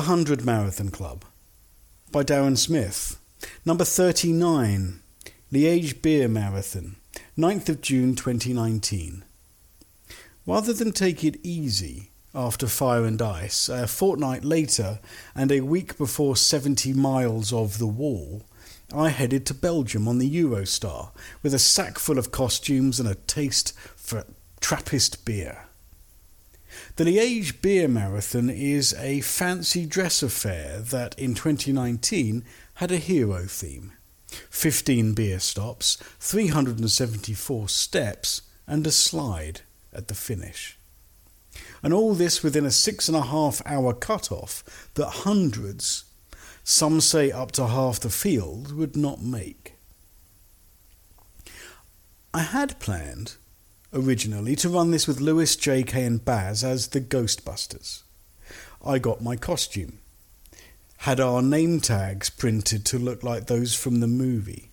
The 100 Marathon Club by Darren Smith. Number 39, Liège Beer Marathon, 9th of June 2019. Rather than take it easy after Fire and Ice, a fortnight later and a week before 70 miles of the wall, I headed to Belgium on the Eurostar with a sack full of costumes and a taste for Trappist beer. The Liège Beer Marathon is a fancy dress affair that in 2019 had a hero theme 15 beer stops, 374 steps, and a slide at the finish. And all this within a six and a half hour cut-off that hundreds, some say up to half the field, would not make. I had planned originally to run this with Lewis, JK, and Baz as the Ghostbusters. I got my costume, had our name tags printed to look like those from the movie.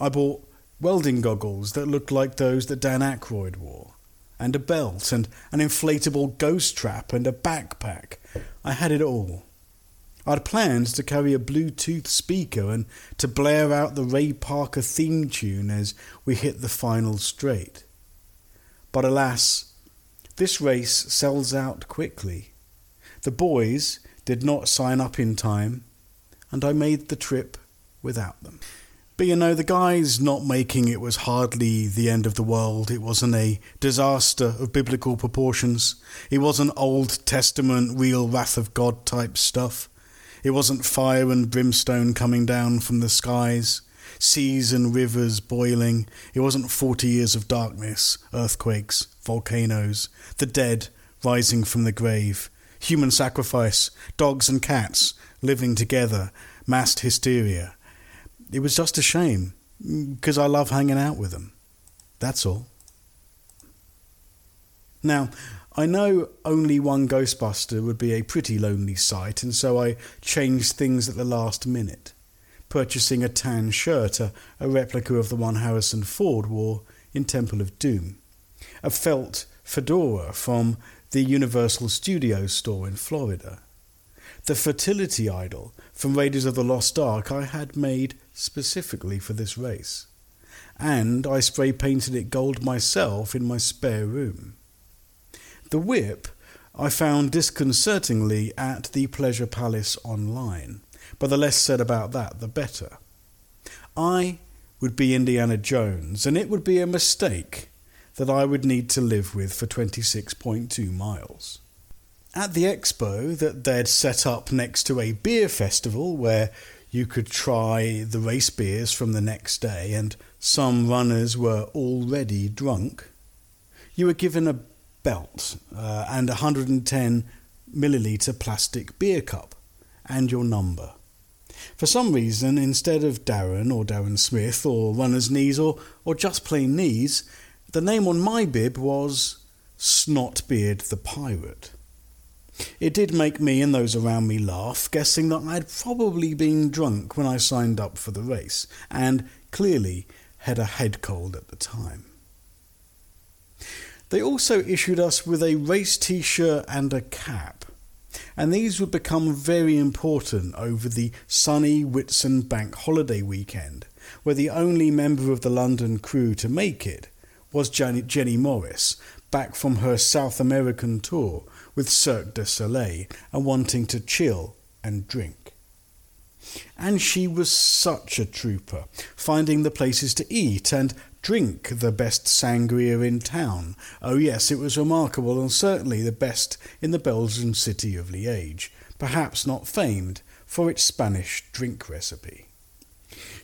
I bought welding goggles that looked like those that Dan Aykroyd wore, and a belt, and an inflatable ghost trap, and a backpack. I had it all. I'd planned to carry a Bluetooth speaker and to blare out the Ray Parker theme tune as we hit the final straight. But alas, this race sells out quickly. The boys did not sign up in time, and I made the trip without them. But you know, the guys not making it was hardly the end of the world. It wasn't a disaster of biblical proportions. It wasn't Old Testament, real wrath of God type stuff. It wasn't fire and brimstone coming down from the skies seas and rivers boiling. It wasn't 40 years of darkness, earthquakes, volcanoes, the dead rising from the grave, human sacrifice, dogs and cats living together, massed hysteria. It was just a shame, because I love hanging out with them. That's all. Now, I know only one Ghostbuster would be a pretty lonely sight, and so I changed things at the last minute purchasing a tan shirt, a, a replica of the one Harrison Ford wore in Temple of Doom, a felt fedora from the Universal Studios store in Florida, the fertility idol from Raiders of the Lost Ark I had made specifically for this race, and I spray painted it gold myself in my spare room. The whip I found disconcertingly at the Pleasure Palace online but the less said about that, the better. I would be Indiana Jones, and it would be a mistake that I would need to live with for 26.2 miles. At the expo that they'd set up next to a beer festival where you could try the race beers from the next day, and some runners were already drunk, you were given a belt uh, and a 110 milliliter plastic beer cup and your number. For some reason, instead of Darren or Darren Smith or Runner's Knees or, or just plain Knees, the name on my bib was Snotbeard the Pirate. It did make me and those around me laugh, guessing that I'd probably been drunk when I signed up for the race, and clearly had a head cold at the time. They also issued us with a race t shirt and a cap and these would become very important over the sunny Whitsun Bank holiday weekend, where the only member of the London crew to make it was Jenny Morris, back from her South American tour with Cirque du Soleil and wanting to chill and drink. And she was such a trooper, finding the places to eat and drink the best sangria in town. Oh, yes, it was remarkable and certainly the best in the Belgian city of Liège, perhaps not famed for its Spanish drink recipe.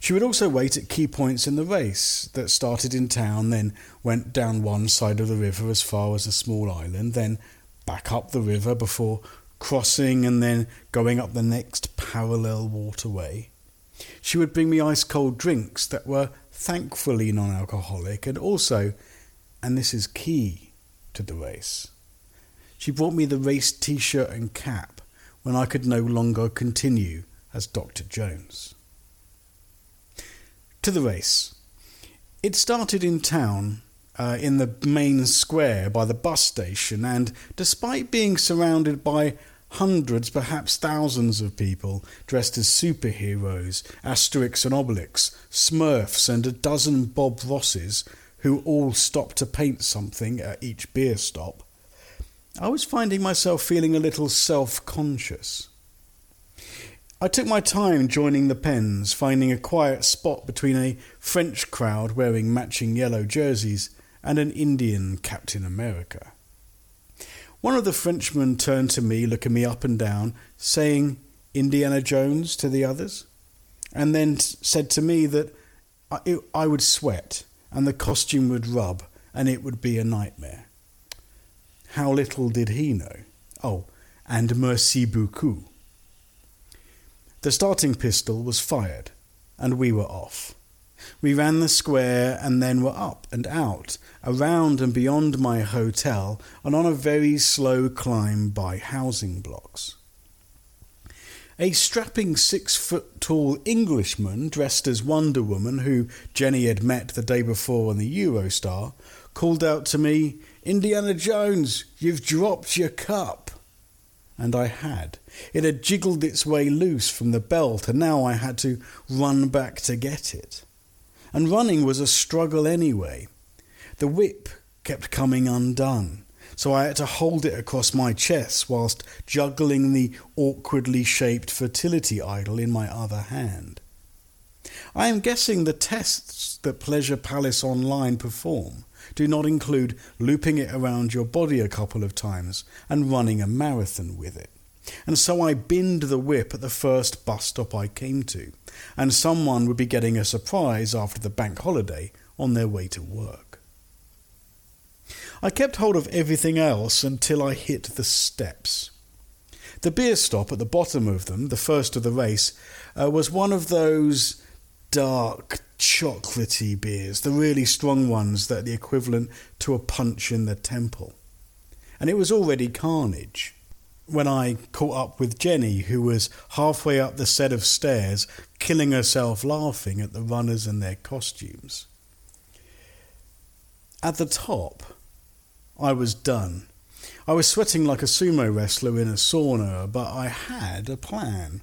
She would also wait at key points in the race that started in town, then went down one side of the river as far as a small island, then back up the river before crossing and then going up the next parallel waterway. She would bring me ice cold drinks that were thankfully non alcoholic, and also, and this is key to the race, she brought me the race t shirt and cap when I could no longer continue as Dr. Jones. To the race. It started in town, uh, in the main square by the bus station, and despite being surrounded by hundreds, perhaps thousands of people dressed as superheroes, Asterix and Obelix, Smurfs, and a dozen Bob Rosses who all stopped to paint something at each beer stop, I was finding myself feeling a little self conscious. I took my time joining the pens, finding a quiet spot between a French crowd wearing matching yellow jerseys and an Indian Captain America. One of the Frenchmen turned to me, looking me up and down, saying Indiana Jones to the others, and then said to me that I, I would sweat and the costume would rub and it would be a nightmare. How little did he know? Oh, and merci beaucoup. The starting pistol was fired, and we were off. We ran the square and then were up and out, around and beyond my hotel, and on a very slow climb by housing blocks. A strapping six foot tall Englishman dressed as Wonder Woman, who Jenny had met the day before on the Eurostar, called out to me, Indiana Jones, you've dropped your cup. And I had. It had jiggled its way loose from the belt, and now I had to run back to get it. And running was a struggle anyway. The whip kept coming undone, so I had to hold it across my chest whilst juggling the awkwardly shaped fertility idol in my other hand. I am guessing the tests that Pleasure Palace Online perform do not include looping it around your body a couple of times and running a marathon with it. And so I binned the whip at the first bus stop I came to, and someone would be getting a surprise after the bank holiday on their way to work. I kept hold of everything else until I hit the steps. The beer stop at the bottom of them, the first of the race, uh, was one of those dark, chocolatey beers, the really strong ones that are the equivalent to a punch in the temple. And it was already carnage when I caught up with Jenny, who was halfway up the set of stairs, killing herself laughing at the runners and their costumes. At the top, I was done. I was sweating like a sumo wrestler in a sauna, but I had a plan.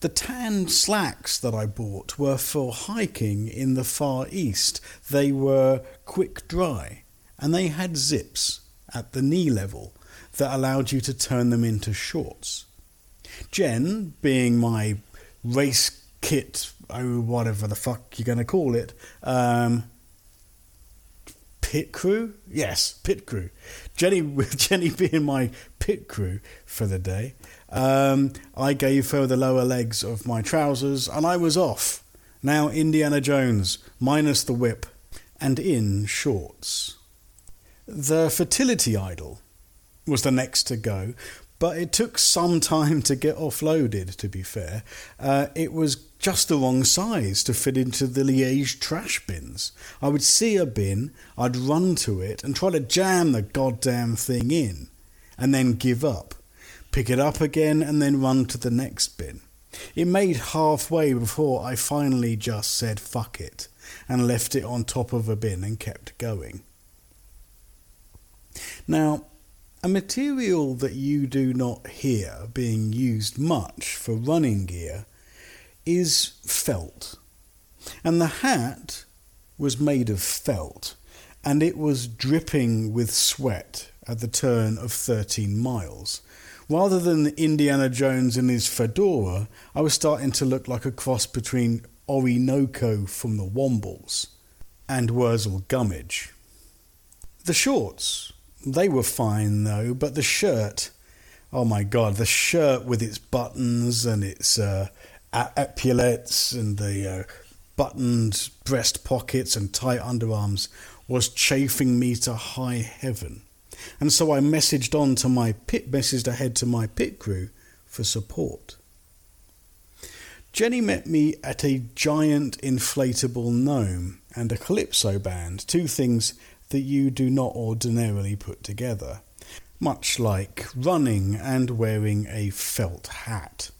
The tan slacks that I bought were for hiking in the Far East. They were quick dry and they had zips at the knee level that allowed you to turn them into shorts. Jen, being my race kit, oh, whatever the fuck you're going to call it, um, pit crew? Yes, pit crew. Jenny, with Jenny being my pit crew for the day, um, I gave her the lower legs of my trousers and I was off. Now Indiana Jones, minus the whip, and in shorts. The fertility idol was the next to go, but it took some time to get offloaded, to be fair. Uh, it was just the wrong size to fit into the Liège trash bins. I would see a bin, I'd run to it and try to jam the goddamn thing in, and then give up pick it up again, and then run to the next bin. It made halfway before I finally just said fuck it and left it on top of a bin and kept going. Now, a material that you do not hear being used much for running gear is felt. And the hat was made of felt, and it was dripping with sweat at the turn of 13 miles. Rather than Indiana Jones in his fedora, I was starting to look like a cross between Orinoco from the Wombles and Wurzel Gummidge. The shorts, they were fine though, but the shirt, oh my god, the shirt with its buttons and its uh, epaulettes and the uh, buttoned breast pockets and tight underarms was chafing me to high heaven. And so I messaged on to my pit, messaged ahead to my pit crew for support. Jenny met me at a giant inflatable gnome and a calypso band, two things that you do not ordinarily put together, much like running and wearing a felt hat.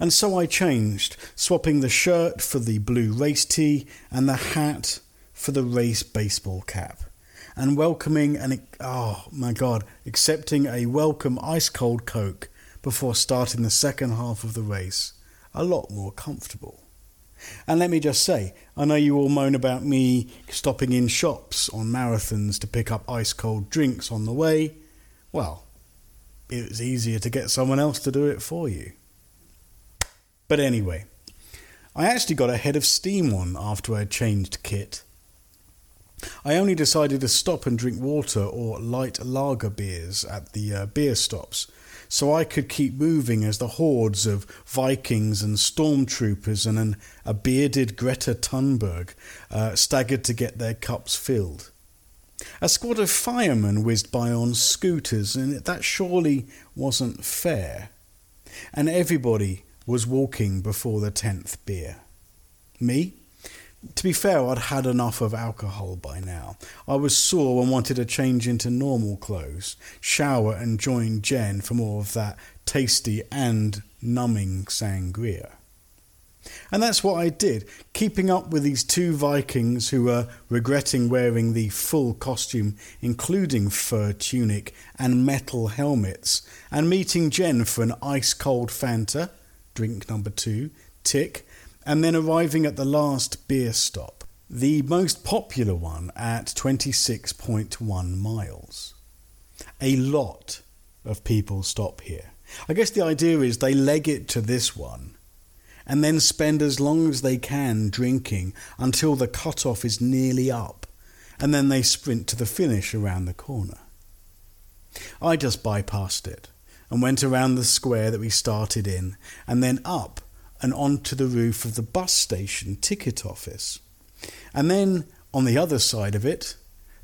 And so I changed, swapping the shirt for the blue race tee and the hat for the race baseball cap and welcoming and oh my god, accepting a welcome ice cold Coke before starting the second half of the race a lot more comfortable. And let me just say, I know you all moan about me stopping in shops on marathons to pick up ice cold drinks on the way. Well, it was easier to get someone else to do it for you. But anyway, I actually got ahead of steam one after I had changed kit. I only decided to stop and drink water or light lager beers at the uh, beer stops so I could keep moving as the hordes of Vikings and stormtroopers and an, a bearded Greta Thunberg uh, staggered to get their cups filled. A squad of firemen whizzed by on scooters, and that surely wasn't fair. And everybody was walking before the tenth beer. Me? To be fair, I'd had enough of alcohol by now. I was sore and wanted to change into normal clothes, shower, and join Jen for more of that tasty and numbing sangria. And that's what I did, keeping up with these two Vikings who were regretting wearing the full costume, including fur tunic and metal helmets, and meeting Jen for an ice cold Fanta, drink number two, tick, and then arriving at the last beer stop, the most popular one at 26.1 miles. A lot of people stop here. I guess the idea is they leg it to this one and then spend as long as they can drinking until the cut-off is nearly up, and then they sprint to the finish around the corner. I just bypassed it and went around the square that we started in and then up and onto the roof of the bus station ticket office. And then on the other side of it,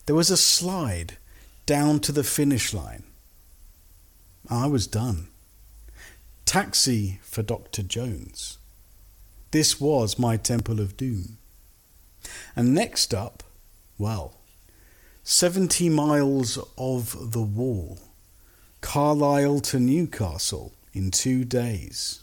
there was a slide down to the finish line. I was done. Taxi for Dr. Jones. This was my Temple of Doom. And next up, well, 70 miles of the wall. Carlisle to Newcastle in two days.